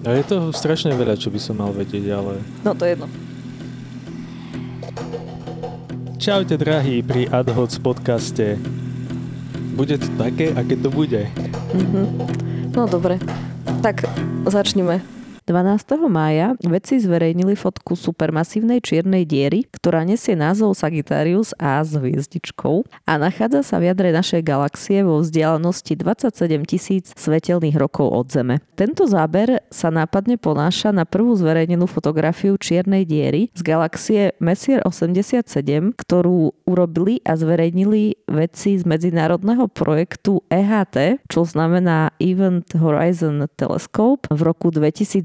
A je toho strašne veľa, čo by som mal vedieť, ale... No to je jedno. Čaute drahí pri AdHoc podcaste. Bude to také, aké to bude. Mhm. No dobre, tak začneme. 12. mája vedci zverejnili fotku supermasívnej čiernej diery, ktorá nesie názov Sagittarius A s hviezdičkou a nachádza sa v jadre našej galaxie vo vzdialenosti 27 tisíc svetelných rokov od Zeme. Tento záber sa nápadne ponáša na prvú zverejnenú fotografiu čiernej diery z galaxie Messier 87, ktorú urobili a zverejnili vedci z medzinárodného projektu EHT, čo znamená Event Horizon Telescope v roku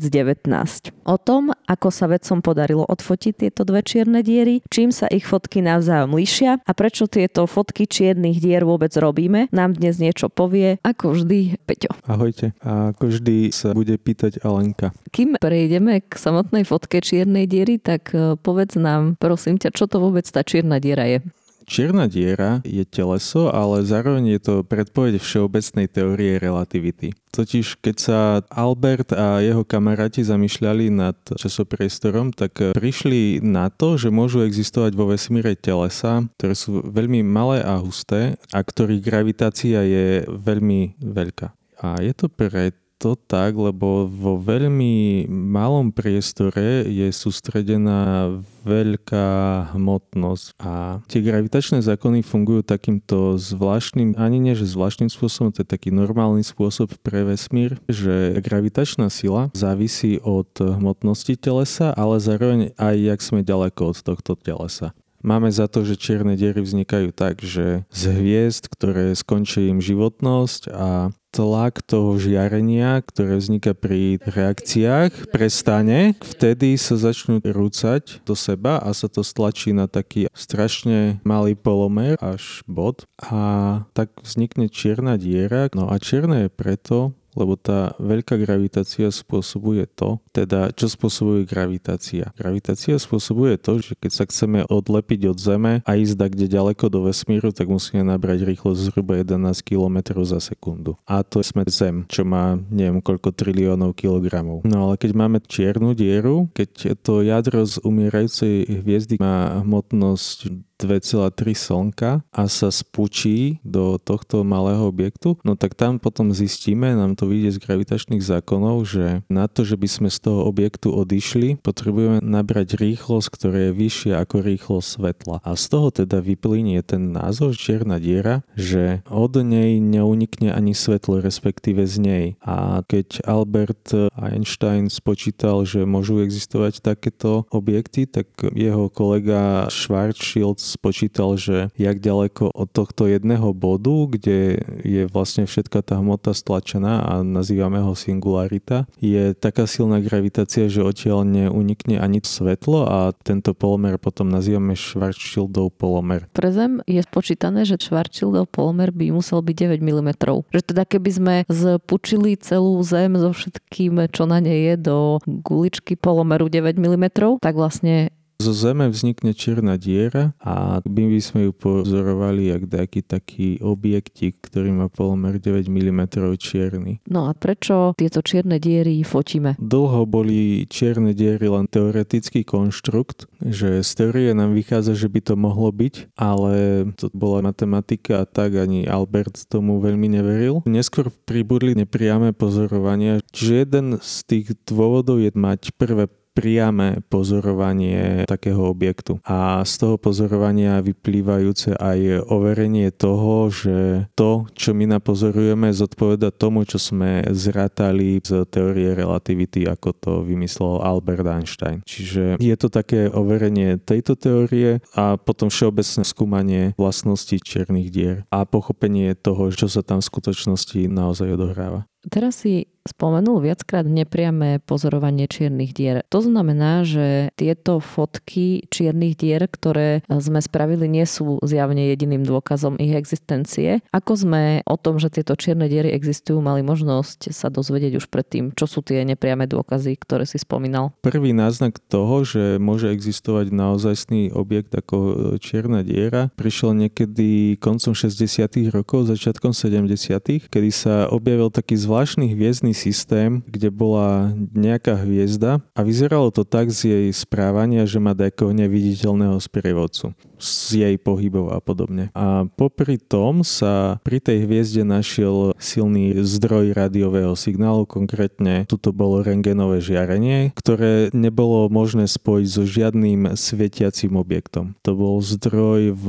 2009 O tom, ako sa vedcom podarilo odfotiť tieto dve čierne diery, čím sa ich fotky navzájom líšia a prečo tieto fotky čiernych dier vôbec robíme, nám dnes niečo povie, ako vždy, Peťo. Ahojte. A ako vždy sa bude pýtať Alenka. Kým prejdeme k samotnej fotke čiernej diery, tak e, povedz nám, prosím ťa, čo to vôbec tá čierna diera je. Čierna diera je teleso, ale zároveň je to predpoveď všeobecnej teórie relativity. Totiž keď sa Albert a jeho kamaráti zamýšľali nad časopriestorom, tak prišli na to, že môžu existovať vo vesmíre telesa, ktoré sú veľmi malé a husté a ktorých gravitácia je veľmi veľká. A je to preto, to tak, lebo vo veľmi malom priestore je sústredená veľká hmotnosť a tie gravitačné zákony fungujú takýmto zvláštnym, ani nie že zvláštnym spôsobom, to je taký normálny spôsob pre vesmír, že gravitačná sila závisí od hmotnosti telesa, ale zároveň aj jak sme ďaleko od tohto telesa. Máme za to, že čierne diery vznikajú tak, že z hviezd, ktoré skončí im životnosť a tlak toho žiarenia, ktoré vzniká pri reakciách, prestane, vtedy sa začnú rúcať do seba a sa to stlačí na taký strašne malý polomer až bod a tak vznikne čierna diera. No a čierna je preto, lebo tá veľká gravitácia spôsobuje to, teda čo spôsobuje gravitácia. Gravitácia spôsobuje to, že keď sa chceme odlepiť od Zeme a ísť tak kde ďaleko do vesmíru, tak musíme nabrať rýchlosť zhruba 11 km za sekundu. A to sme Zem, čo má neviem koľko triliónov kilogramov. No ale keď máme čiernu dieru, keď to jadro z umierajúcej hviezdy má hmotnosť 2,3 slnka a sa spučí do tohto malého objektu, no tak tam potom zistíme, nám to vyjde z gravitačných zákonov, že na to, že by sme z toho objektu odišli, potrebujeme nabrať rýchlosť, ktorá je vyššia ako rýchlosť svetla. A z toho teda vyplynie ten názor čierna diera, že od nej neunikne ani svetlo, respektíve z nej. A keď Albert Einstein spočítal, že môžu existovať takéto objekty, tak jeho kolega Schwarzschild spočítal, že jak ďaleko od tohto jedného bodu, kde je vlastne všetka tá hmota stlačená a nazývame ho singularita, je taká silná gravitácia, že odtiaľ neunikne ani svetlo a tento polomer potom nazývame Schwarzschildov polomer. Pre Zem je spočítané, že Schwarzschildov polomer by musel byť 9 mm. Že teda keby sme zpučili celú Zem so všetkým, čo na nej je, do guličky polomeru 9 mm, tak vlastne zo Zeme vznikne čierna diera a my by sme ju pozorovali jak taký taký objektík, ktorý má polomer 9 mm čierny. No a prečo tieto čierne diery fotíme? Dlho boli čierne diery len teoretický konštrukt, že z teórie nám vychádza, že by to mohlo byť, ale to bola matematika a tak ani Albert tomu veľmi neveril. Neskôr pribudli nepriame pozorovania, čiže jeden z tých dôvodov je mať prvé priame pozorovanie takého objektu. A z toho pozorovania vyplývajúce aj overenie toho, že to, čo my napozorujeme, zodpoveda tomu, čo sme zratali z teórie relativity, ako to vymyslel Albert Einstein. Čiže je to také overenie tejto teórie a potom všeobecné skúmanie vlastností čiernych dier a pochopenie toho, čo sa tam v skutočnosti naozaj odohráva. Teraz si spomenul viackrát nepriame pozorovanie čiernych dier. To znamená, že tieto fotky čiernych dier, ktoré sme spravili, nie sú zjavne jediným dôkazom ich existencie. Ako sme o tom, že tieto čierne diery existujú, mali možnosť sa dozvedieť už predtým, čo sú tie nepriame dôkazy, ktoré si spomínal? Prvý náznak toho, že môže existovať naozajstný objekt ako čierna diera, prišiel niekedy koncom 60. rokov, začiatkom 70. kedy sa objavil taký zvláštny hviezdny systém, kde bola nejaká hviezda a vyzeralo to tak z jej správania, že má nejakého neviditeľného sprievodcu z jej pohybov a podobne. A popri tom sa pri tej hviezde našiel silný zdroj rádiového signálu, konkrétne tuto bolo rengenové žiarenie, ktoré nebolo možné spojiť so žiadnym svietiacím objektom. To bol zdroj v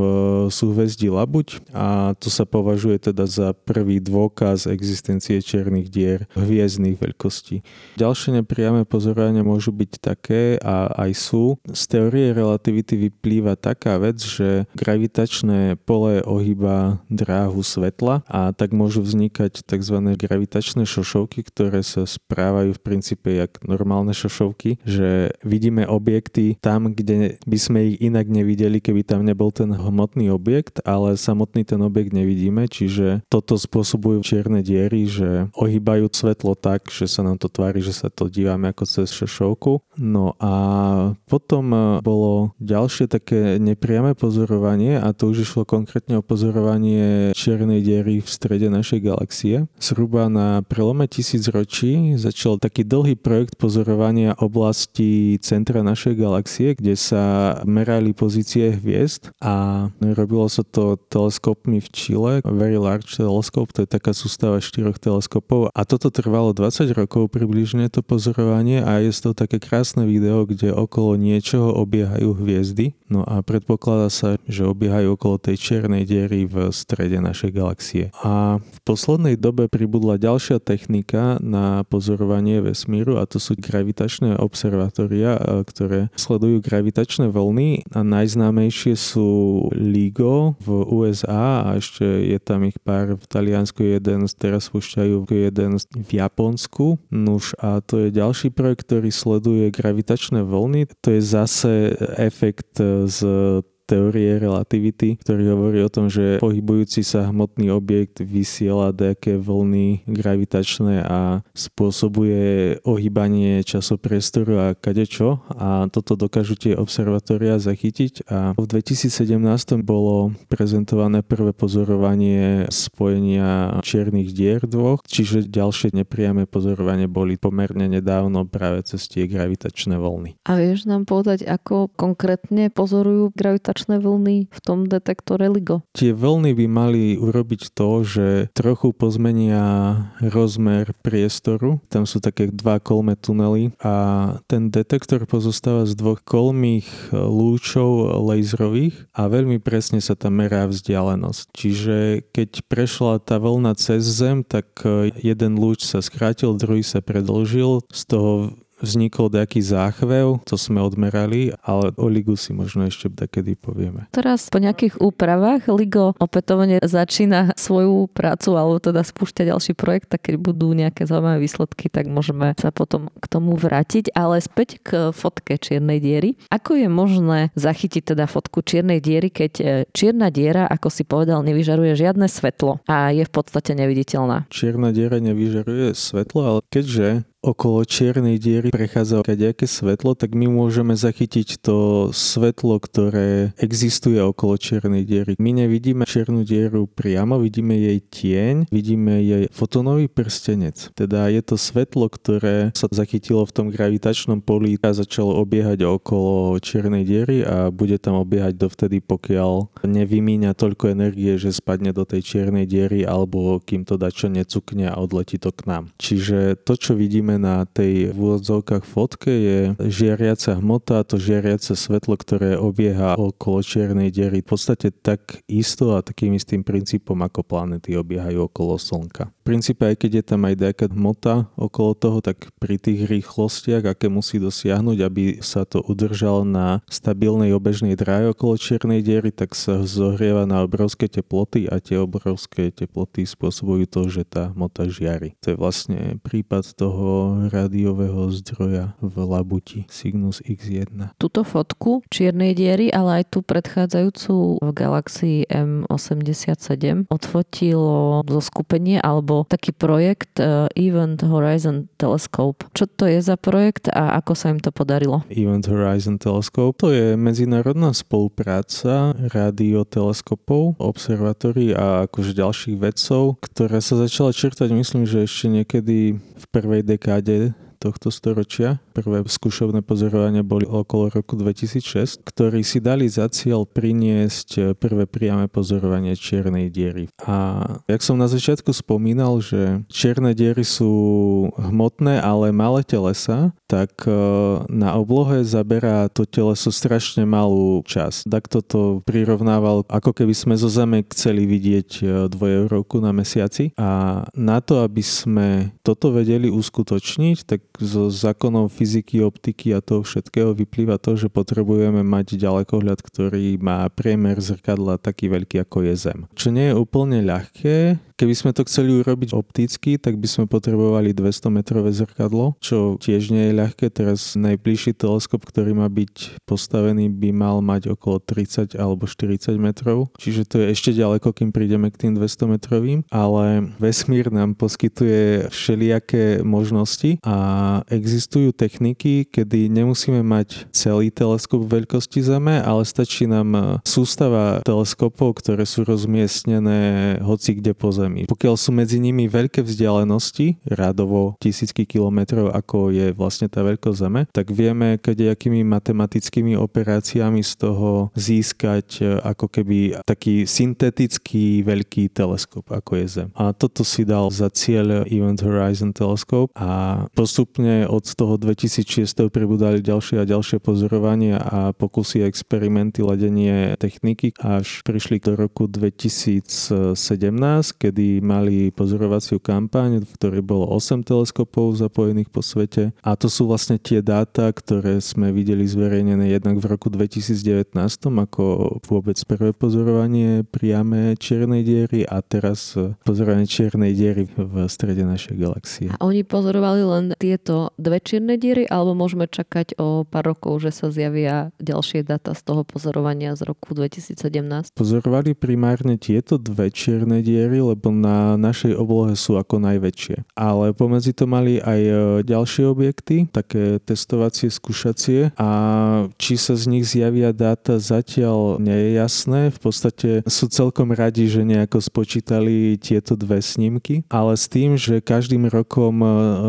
súhvezdí Labuť a to sa považuje teda za prvý dôkaz existencie čiernych dier hviezdnych veľkostí. Ďalšie nepriame pozorovania môžu byť také a aj sú. Z teórie relativity vyplýva taká vec, že gravitačné pole ohýba dráhu svetla a tak môžu vznikať tzv. gravitačné šošovky, ktoré sa správajú v princípe jak normálne šošovky, že vidíme objekty tam, kde by sme ich inak nevideli, keby tam nebol ten hmotný objekt, ale samotný ten objekt nevidíme, čiže toto spôsobujú čierne diery, že ohýbajú svetlo tak, že sa nám to tvári, že sa to dívame ako cez šošovku. No a potom bolo ďalšie také nepriame máme pozorovanie a to už išlo konkrétne o pozorovanie čiernej diery v strede našej galaxie. Zhruba na prelome tisíc ročí začal taký dlhý projekt pozorovania oblasti centra našej galaxie, kde sa merali pozície hviezd a robilo sa to teleskopmi v Čile. Very Large Telescope, to je taká sústava štyroch teleskopov a toto trvalo 20 rokov približne to pozorovanie a je to také krásne video, kde okolo niečoho obiehajú hviezdy. No a predpoklad Predpokladá sa, že obiehajú okolo tej čiernej diery v strede našej galaxie. A v poslednej dobe pribudla ďalšia technika na pozorovanie vesmíru a to sú gravitačné observatória, ktoré sledujú gravitačné vlny a najznámejšie sú LIGO v USA a ešte je tam ich pár v Taliansku, jeden teraz spúšťajú jeden v Japonsku. Nuž a to je ďalší projekt, ktorý sleduje gravitačné vlny. To je zase efekt z teórie relativity, ktorý hovorí o tom, že pohybujúci sa hmotný objekt vysiela nejaké vlny gravitačné a spôsobuje ohýbanie časopriestoru a kadečo a toto dokážu tie observatória zachytiť a v 2017 bolo prezentované prvé pozorovanie spojenia čiernych dier dvoch, čiže ďalšie nepriame pozorovanie boli pomerne nedávno práve cez tie gravitačné vlny. A vieš nám povedať, ako konkrétne pozorujú gravitačné gravitačné vlny v tom detektore LIGO? Tie vlny by mali urobiť to, že trochu pozmenia rozmer priestoru. Tam sú také dva kolme tunely a ten detektor pozostáva z dvoch kolmých lúčov laserových a veľmi presne sa tam merá vzdialenosť. Čiže keď prešla tá vlna cez Zem, tak jeden lúč sa skrátil, druhý sa predlžil. Z toho vznikol nejaký záchvev, to sme odmerali, ale o Ligu si možno ešte takedy povieme. Teraz po nejakých úpravách Ligo opätovne začína svoju prácu alebo teda spúšťa ďalší projekt, tak keď budú nejaké zaujímavé výsledky, tak môžeme sa potom k tomu vrátiť. Ale späť k fotke čiernej diery. Ako je možné zachytiť teda fotku čiernej diery, keď e, čierna diera, ako si povedal, nevyžaruje žiadne svetlo a je v podstate neviditeľná? Čierna diera nevyžaruje svetlo, ale keďže okolo čiernej diery prechádza nejaké svetlo, tak my môžeme zachytiť to svetlo, ktoré existuje okolo čiernej diery. My nevidíme čiernu dieru priamo, vidíme jej tieň, vidíme jej fotónový prstenec. Teda je to svetlo, ktoré sa zachytilo v tom gravitačnom poli a začalo obiehať okolo čiernej diery a bude tam obiehať dovtedy, pokiaľ nevymíňa toľko energie, že spadne do tej čiernej diery alebo kým to dačo necukne a odletí to k nám. Čiže to, čo vidíme na tej v úvodzovkách fotke je žiariaca hmota, to žiariace svetlo, ktoré obieha okolo čiernej diery. V podstate tak isto a takým istým princípom, ako planety obiehajú okolo Slnka. V princípe, aj keď je tam aj nejaká hmota okolo toho, tak pri tých rýchlostiach, aké musí dosiahnuť, aby sa to udržalo na stabilnej obežnej dráhe okolo čiernej diery, tak sa zohrieva na obrovské teploty a tie obrovské teploty spôsobujú to, že tá hmota žiari. To je vlastne prípad toho rádiového zdroja v Labuti Cygnus X1. Túto fotku čiernej diery, ale aj tú predchádzajúcu v galaxii M87 odfotilo zo skupenie alebo taký projekt e, Event Horizon Telescope. Čo to je za projekt a ako sa im to podarilo? Event Horizon Telescope to je medzinárodná spolupráca radioteleskopov, observatórií a akože ďalších vedcov, ktorá sa začala čertať myslím, že ešte niekedy v prvej dekáde catch ചെയ്ത് tohto storočia. Prvé skúšovné pozorovania boli okolo roku 2006, ktorí si dali za cieľ priniesť prvé priame pozorovanie čiernej diery. A jak som na začiatku spomínal, že čierne diery sú hmotné, ale malé telesa, tak e, na oblohe zaberá to teleso strašne malú časť. Tak toto prirovnával, ako keby sme zo Zeme chceli vidieť e, dvojeurovku na mesiaci. A na to, aby sme toto vedeli uskutočniť, tak zo zákonov fyziky, optiky a toho všetkého vyplýva to, že potrebujeme mať ďalekohľad, ktorý má priemer zrkadla taký veľký ako je Zem. Čo nie je úplne ľahké, Keby sme to chceli urobiť opticky, tak by sme potrebovali 200 metrové zrkadlo, čo tiež nie je ľahké. Teraz najbližší teleskop, ktorý má byť postavený, by mal mať okolo 30 alebo 40 metrov. Čiže to je ešte ďaleko, kým prídeme k tým 200 metrovým, ale vesmír nám poskytuje všelijaké možnosti a existujú techniky, kedy nemusíme mať celý teleskop veľkosti Zeme, ale stačí nám sústava teleskopov, ktoré sú rozmiestnené hoci kde po Zemi Zemi. Pokiaľ sú medzi nimi veľké vzdialenosti, rádovo tisícky kilometrov, ako je vlastne tá veľkosť Zeme, tak vieme, kadejakými matematickými operáciami z toho získať e, ako keby taký syntetický veľký teleskop, ako je Zem. A toto si dal za cieľ Event Horizon Telescope a postupne od toho 2006 pribudali ďalšie a ďalšie pozorovania a pokusy experimenty, ladenie techniky až prišli do roku 2017, keď kedy mali pozorovaciu kampaň, v ktorej bolo 8 teleskopov zapojených po svete. A to sú vlastne tie dáta, ktoré sme videli zverejnené jednak v roku 2019 ako vôbec prvé pozorovanie priame čiernej diery a teraz pozorovanie čiernej diery v strede našej galaxie. A oni pozorovali len tieto dve čierne diery alebo môžeme čakať o pár rokov, že sa zjavia ďalšie dáta z toho pozorovania z roku 2017? Pozorovali primárne tieto dve čierne diery, lebo aspoň na našej oblohe sú ako najväčšie. Ale pomedzi to mali aj e, ďalšie objekty, také testovacie, skúšacie a či sa z nich zjavia dáta zatiaľ nie je jasné. V podstate sú celkom radi, že nejako spočítali tieto dve snímky, ale s tým, že každým rokom e,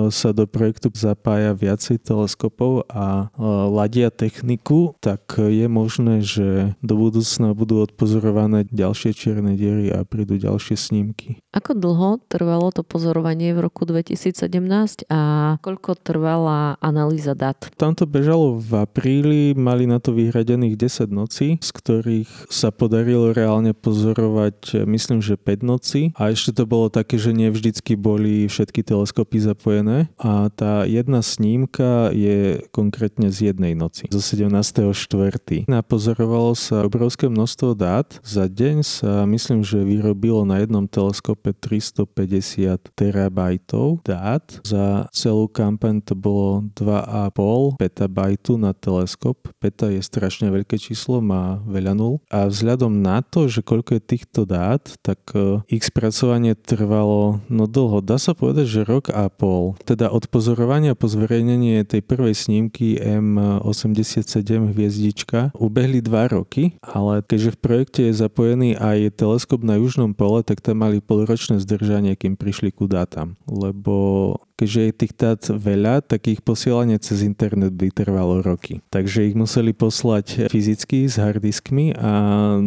sa do projektu zapája viacej teleskopov a e, ladia techniku, tak je možné, že do budúcna budú odpozorované ďalšie čierne diery a prídu ďalšie snímky roky. Ako dlho trvalo to pozorovanie v roku 2017 a koľko trvala analýza dát? Tam to bežalo v apríli, mali na to vyhradených 10 nocí, z ktorých sa podarilo reálne pozorovať, myslím, že 5 nocí a ešte to bolo také, že nie vždycky boli všetky teleskopy zapojené a tá jedna snímka je konkrétne z jednej noci, zo 17.4. Napozorovalo sa obrovské množstvo dát. Za deň sa myslím, že vyrobilo na jednom teleskope teleskope 350 terabajtov dát. Za celú kampaň to bolo 2,5 petabajtu na teleskop. Peta je strašne veľké číslo, má veľa nul. A vzhľadom na to, že koľko je týchto dát, tak e, ich spracovanie trvalo no dlho. Dá sa povedať, že rok a pol. Teda od pozorovania po zverejnenie tej prvej snímky M87 hviezdička ubehli dva roky, ale keďže v projekte je zapojený aj teleskop na južnom pole, tak tam mali polročné zdržanie, kým prišli ku dátam. Lebo keďže je tých dát veľa, tak ich posielanie cez internet by trvalo roky. Takže ich museli poslať fyzicky s harddiskmi a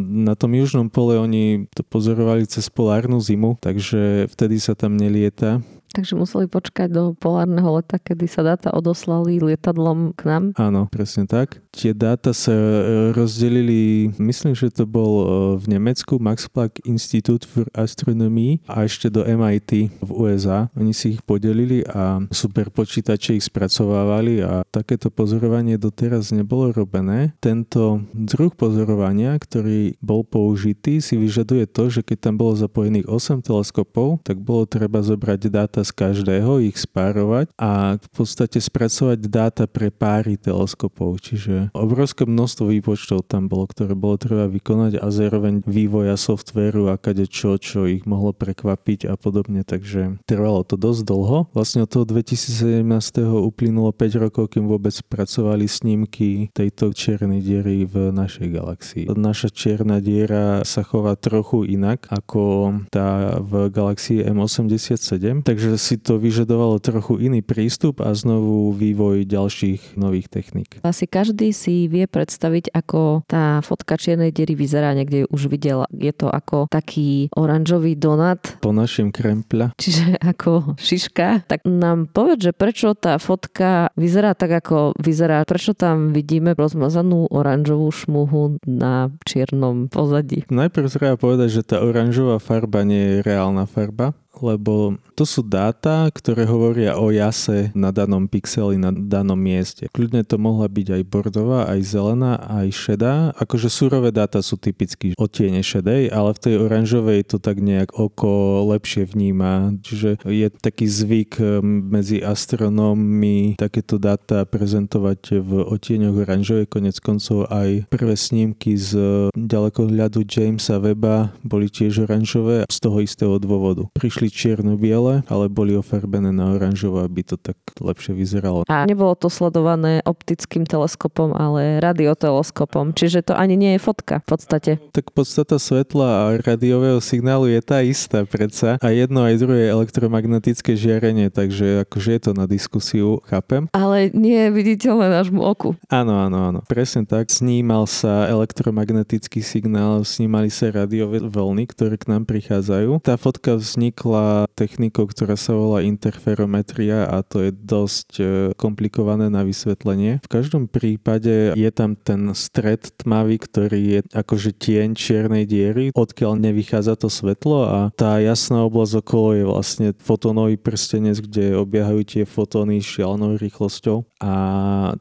na tom južnom pole oni to pozorovali cez polárnu zimu, takže vtedy sa tam nelieta Takže museli počkať do polárneho leta, kedy sa dáta odoslali lietadlom k nám? Áno, presne tak. Tie dáta sa e, rozdelili, myslím, že to bol e, v Nemecku Max Planck Institute for Astronomy a ešte do MIT v USA. Oni si ich podelili a super počítače ich spracovávali a takéto pozorovanie doteraz nebolo robené. Tento druh pozorovania, ktorý bol použitý, si vyžaduje to, že keď tam bolo zapojených 8 teleskopov, tak bolo treba zobrať dáta dáta z každého, ich spárovať a v podstate spracovať dáta pre páry teleskopov. Čiže obrovské množstvo výpočtov tam bolo, ktoré bolo treba vykonať a zároveň vývoja softvéru a kade čo, čo ich mohlo prekvapiť a podobne. Takže trvalo to dosť dlho. Vlastne od toho 2017. uplynulo 5 rokov, kým vôbec pracovali snímky tejto čiernej diery v našej galaxii. Naša čierna diera sa chová trochu inak ako tá v galaxii M87, takže si to vyžadovalo trochu iný prístup a znovu vývoj ďalších nových techník. Asi každý si vie predstaviť, ako tá fotka čiernej diery vyzerá, niekde ju už videla. Je to ako taký oranžový donat. Po našim krempľa. Čiže ako šiška. Tak nám povedz, že prečo tá fotka vyzerá tak, ako vyzerá. Prečo tam vidíme rozmazanú oranžovú šmuhu na čiernom pozadí? Najprv treba povedať, že tá oranžová farba nie je reálna farba lebo to sú dáta, ktoré hovoria o jase na danom pixeli, na danom mieste. Kľudne to mohla byť aj bordová, aj zelená, aj šedá. Akože surové dáta sú typicky odtiene šedej, ale v tej oranžovej to tak nejak oko lepšie vníma. Čiže je taký zvyk eh, medzi astronómmi takéto dáta prezentovať v odtieňoch oranžovej. Konec koncov aj prvé snímky z ďalekohľadu Jamesa Weba boli tiež oranžové z toho istého dôvodu. Prišli išli čierno-biele, ale boli ofarbené na oranžovo, aby to tak lepšie vyzeralo. A nebolo to sledované optickým teleskopom, ale radioteleskopom, čiže to ani nie je fotka v podstate. Tak podstata svetla a radiového signálu je tá istá predsa a jedno aj druhé je elektromagnetické žiarenie, takže akože je to na diskusiu, chápem. Ale nie je viditeľné nášmu oku. Áno, áno, áno. Presne tak. Snímal sa elektromagnetický signál, snímali sa radiové vlny, ktoré k nám prichádzajú. Tá fotka vznikla vznikla technikou, ktorá sa volá interferometria a to je dosť e, komplikované na vysvetlenie. V každom prípade je tam ten stred tmavý, ktorý je akože tieň čiernej diery, odkiaľ nevychádza to svetlo a tá jasná oblasť okolo je vlastne fotónový prstenec, kde obiehajú tie fotóny šialenou rýchlosťou a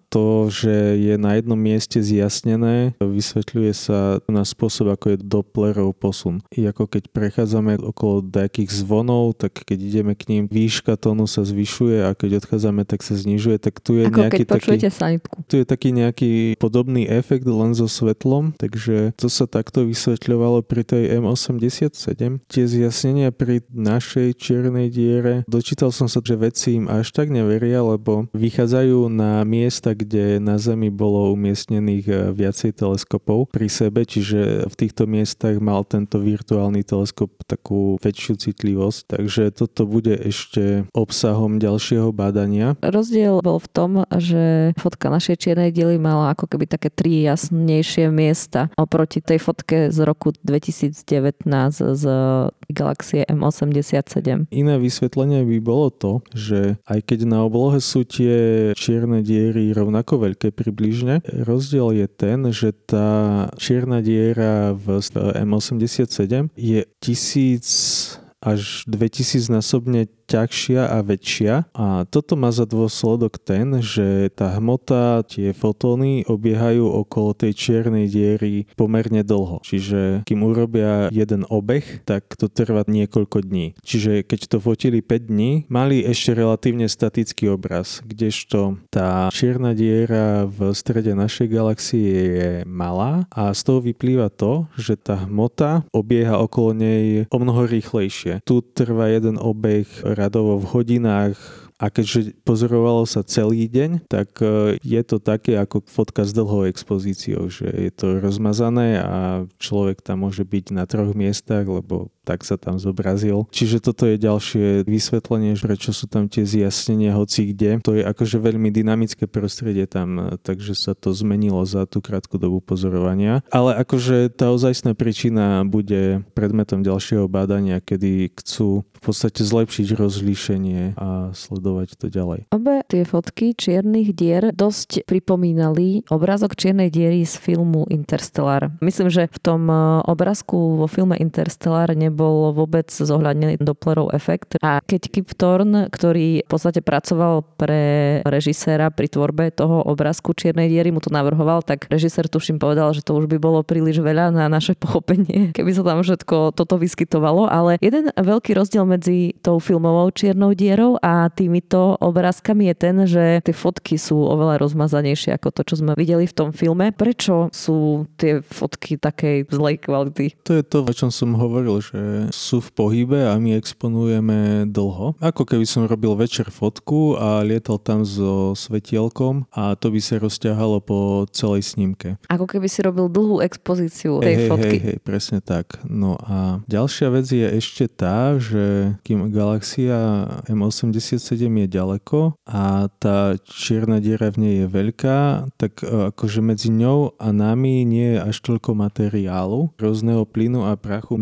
to, že je na jednom mieste zjasnené, vysvetľuje sa na spôsob, ako je Dopplerov posun. I ako keď prechádzame okolo nejakých zvonov tónov, tak keď ideme k ním, výška tónu sa zvyšuje a keď odchádzame, tak sa znižuje, tak tu je Ako nejaký keď taký, sanitku. Tu je taký nejaký podobný efekt len so svetlom, takže to sa takto vysvetľovalo pri tej M87. Tie zjasnenia pri našej čiernej diere, dočítal som sa, že vedci im až tak neveria, lebo vychádzajú na miesta, kde na Zemi bolo umiestnených eh, viacej teleskopov pri sebe, čiže v týchto miestach mal tento virtuálny teleskop takú väčšiu citlivosť takže toto bude ešte obsahom ďalšieho bádania. Rozdiel bol v tom, že fotka našej čiernej diely mala ako keby také tri jasnejšie miesta oproti tej fotke z roku 2019 z galaxie M87. Iné vysvetlenie by bolo to, že aj keď na oblohe sú tie čierne diery rovnako veľké približne, rozdiel je ten, že tá čierna diera v M87 je tisíc až 2000 násobne ťažšia a väčšia a toto má za dôsledok ten, že tá hmota, tie fotóny obiehajú okolo tej čiernej diery pomerne dlho. Čiže kým urobia jeden obeh, tak to trvá niekoľko dní. Čiže keď to fotili 5 dní, mali ešte relatívne statický obraz, kdežto tá čierna diera v strede našej galaxie je malá a z toho vyplýva to, že tá hmota obieha okolo nej o mnoho rýchlejšie. Tu trvá jeden obeh radovo v hodinách a keďže pozorovalo sa celý deň, tak e, je to také ako fotka s dlhou expozíciou, že je to rozmazané a človek tam môže byť na troch miestach, lebo tak sa tam zobrazil. Čiže toto je ďalšie vysvetlenie, prečo sú tam tie zjasnenia hoci kde. To je akože veľmi dynamické prostredie tam, takže sa to zmenilo za tú krátku dobu pozorovania. Ale akože tá ozajstná príčina bude predmetom ďalšieho bádania, kedy chcú v podstate zlepšiť rozlíšenie a sledovať to ďalej. Obe tie fotky čiernych dier dosť pripomínali obrázok čiernej diery z filmu Interstellar. Myslím, že v tom eh, obrázku vo filme Interstellar nebol nebol vôbec zohľadnený Dopplerov efekt. A keď Kip Thorne, ktorý v podstate pracoval pre režiséra pri tvorbe toho obrázku Čiernej diery, mu to navrhoval, tak režisér tuším povedal, že to už by bolo príliš veľa na naše pochopenie, keby sa tam všetko toto vyskytovalo. Ale jeden veľký rozdiel medzi tou filmovou Čiernou dierou a týmito obrázkami je ten, že tie fotky sú oveľa rozmazanejšie ako to, čo sme videli v tom filme. Prečo sú tie fotky takej zlej kvality? To je to, o čom som hovoril, že sú v pohybe a my exponujeme dlho. Ako keby som robil večer fotku a lietal tam so svetielkom a to by sa rozťahalo po celej snímke. Ako keby si robil dlhú expozíciu tej hej, fotky. Hej, hej, presne tak. No a ďalšia vec je ešte tá, že kým galaxia M87 je ďaleko a tá čierna diera v nej je veľká, tak e, akože medzi ňou a nami nie je až toľko materiálu, rôzneho plynu a prachu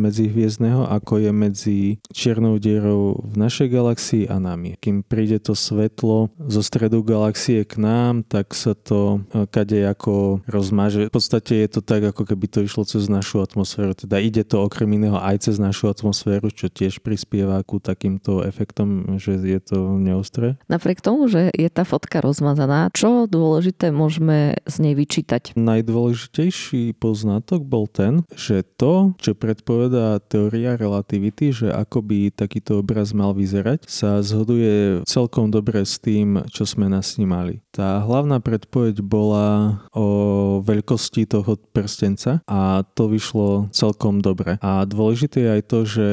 medzihviezdného, ako je medzi čiernou dierou v našej galaxii a nami. Kým príde to svetlo zo stredu galaxie k nám, tak sa to e, kade ako rozmaže. V podstate je to tak, ako keby to išlo cez našu atmosféru. Teda ide to okrem iného aj cez našu atmosféru, čo tiež prispieva ku takýmto efektom, že je to neostré. Napriek tomu, že je tá fotka rozmazaná, čo dôležité môžeme z nej vyčítať? Najdôležitejší poznatok bol ten, že to, čo predpovedá teória relativity, že ako by takýto obraz mal vyzerať, sa zhoduje celkom dobre s tým, čo sme nasnímali. Tá hlavná predpoveď bola o veľkosti toho prstenca a to vyšlo celkom dobre. A dôležité je aj to, že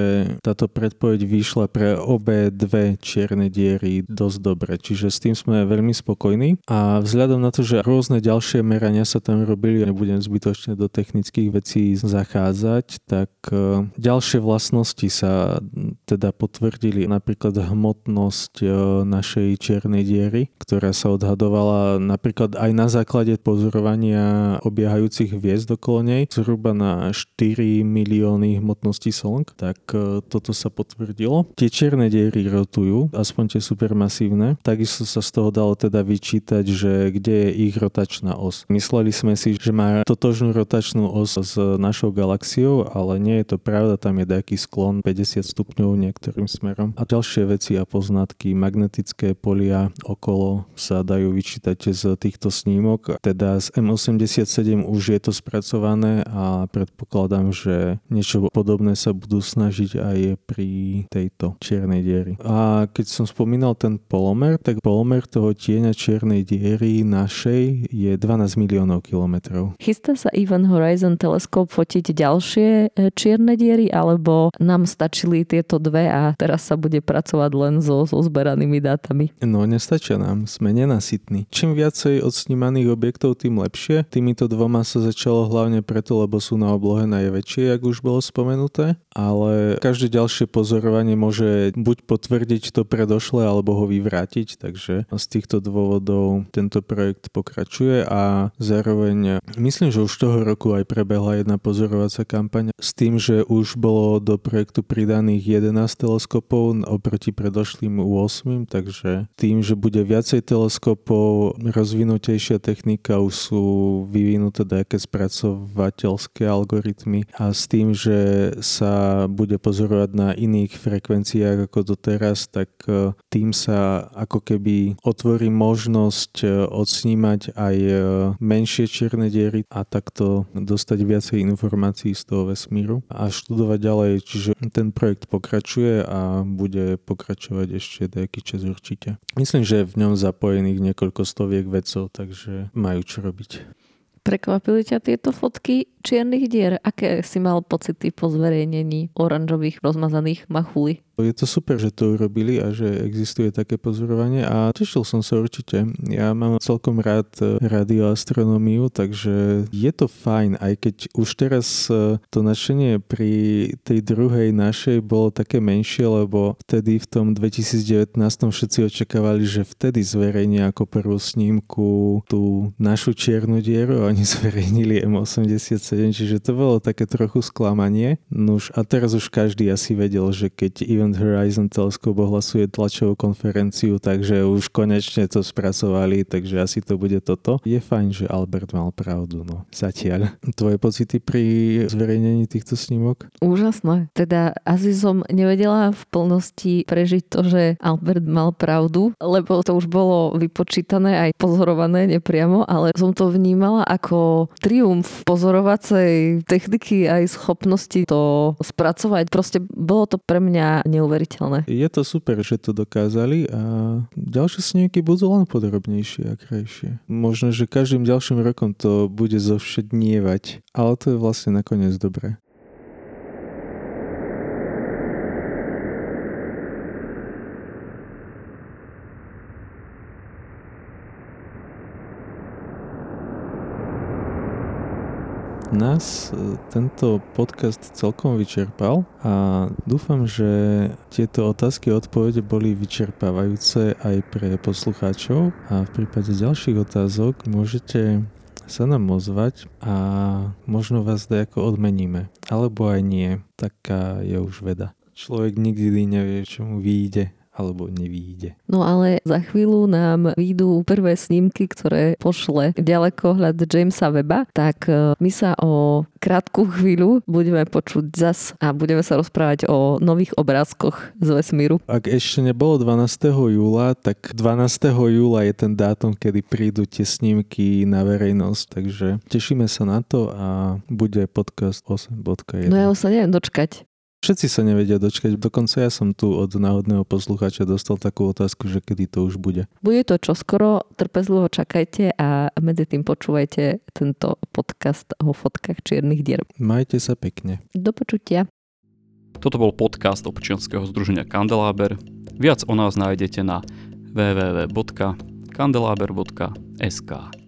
táto predpoveď vyšla pre obe dve čierne diery dosť dobre, čiže s tým sme veľmi spokojní a vzhľadom na to, že rôzne ďalšie merania sa tam robili, nebudem zbytočne do technických vecí zachádzať, tak e, ďalšie vlastnosti sa teda potvrdili, napríklad hmotnosť e, našej čiernej diery, ktorá sa odhadovala napríklad aj na základe pozorovania obiehajúcich hviezd okolo nej zhruba na 4 milióny hmotnosti Slnk, tak e, toto sa potvrdilo. Tie čierne diery rotujú, aspoň tie supermasívne. Takisto sa z toho dalo teda vyčítať, že kde je ich rotačná os. Mysleli sme si, že má totožnú rotačnú os s našou galaxiou, ale nie je to pravda, tam je nejaký sklon 50 stupňov niektorým smerom. A ďalšie veci a poznatky, magnetické polia okolo sa dajú vyčítať z týchto snímok. Teda z M87 už je to spracované a predpokladám, že niečo podobné sa budú snažiť aj pri tejto čiernej diery. A keď som spomínal ten polomer, tak polomer toho tieňa čiernej diery našej je 12 miliónov kilometrov. Chystá sa Event Horizon teleskop fotiť ďalšie e, čierne diery, alebo nám stačili tieto dve a teraz sa bude pracovať len so, so zberanými dátami? No, nestačia nám, sme nenasytní. Čím viacej odsnímaných objektov, tým lepšie. Týmito dvoma sa začalo hlavne preto, lebo sú na oblohe najväčšie, ako už bolo spomenuté, ale každé ďalšie pozorovanie môže buď potvrdiť to predošlé, alebo ho vyvrátiť, takže z týchto dôvodov tento projekt pokračuje a zároveň myslím, že už toho roku aj prebehla jedna pozorovacia kampaň s tým, že už bolo do projektu pridaných 11 teleskopov oproti predošlým 8, takže tým, že bude viacej teleskopov, rozvinutejšia technika, už sú vyvinuté nejaké spracovateľské algoritmy. A s tým, že sa bude pozorovať na iných frekvenciách ako doteraz, tak e, tým sa ako keby otvorí možnosť e, odsnímať aj e, menšie čierne diery a takto dostať viacej informácií z toho vesmíru. A študovať ďalej, čiže ten projekt pokračuje a bude pokračovať ešte nejaký čas určite. Myslím, že v ňom zapojených niekoľko stoviek vedcov, takže majú čo robiť. Prekvapili ťa tieto fotky čiernych dier? Aké si mal pocity po zverejnení oranžových rozmazaných machuli? Je to super, že to urobili a že existuje také pozorovanie a tešil som sa určite. Ja mám celkom rád e, radioastronómiu, takže je to fajn, aj keď už teraz e, to nadšenie pri tej druhej našej bolo také menšie, lebo vtedy v tom 2019 všetci očakávali, že vtedy zverejnia ako prvú snímku tú našu čiernu dieru a oni zverejnili M87, čiže to bolo také trochu sklamanie. Nuž a teraz už každý asi vedel, že keď Ivan Event Horizon Telescope ohlasuje tlačovú konferenciu, takže už konečne to spracovali, takže asi to bude toto. Je fajn, že Albert mal pravdu, no zatiaľ. Tvoje pocity pri zverejnení týchto snímok? Úžasné. Teda asi som nevedela v plnosti prežiť to, že Albert mal pravdu, lebo to už bolo vypočítané aj pozorované nepriamo, ale som to vnímala ako triumf pozorovacej techniky aj schopnosti to spracovať. Proste bolo to pre mňa neuveriteľné. Je to super, že to dokázali a ďalšie snímky budú len podrobnejšie a krajšie. Možno, že každým ďalším rokom to bude zovšednievať, ale to je vlastne nakoniec dobré. Nás e, tento podcast celkom vyčerpal a dúfam, že tieto otázky a odpovede boli vyčerpávajúce aj pre poslucháčov a v prípade ďalších otázok môžete sa nám ozvať a možno vás dejako odmeníme. Alebo aj nie. Taká je už veda. Človek nikdy nevie, čo mu vyjde alebo nevíde. No ale za chvíľu nám výjdu prvé snímky, ktoré pošle ďalekohľad Jamesa Weba, tak e, my sa o krátku chvíľu budeme počuť zas a budeme sa rozprávať o nových obrázkoch z vesmíru. Ak ešte nebolo 12. júla, tak 12. júla je ten dátum, kedy prídu tie snímky na verejnosť, takže tešíme sa na to a bude podcast 8.1. No ja sa neviem dočkať. Všetci sa nevedia dočkať, dokonca ja som tu od náhodného poslucháča dostal takú otázku, že kedy to už bude. Bude to čoskoro, trpezlivo čakajte a medzi tým počúvajte tento podcast o fotkách čiernych dier. Majte sa pekne. Do počutia. Toto bol podcast občianskeho združenia Kandeláber. Viac o nás nájdete na www.kandelaber.sk.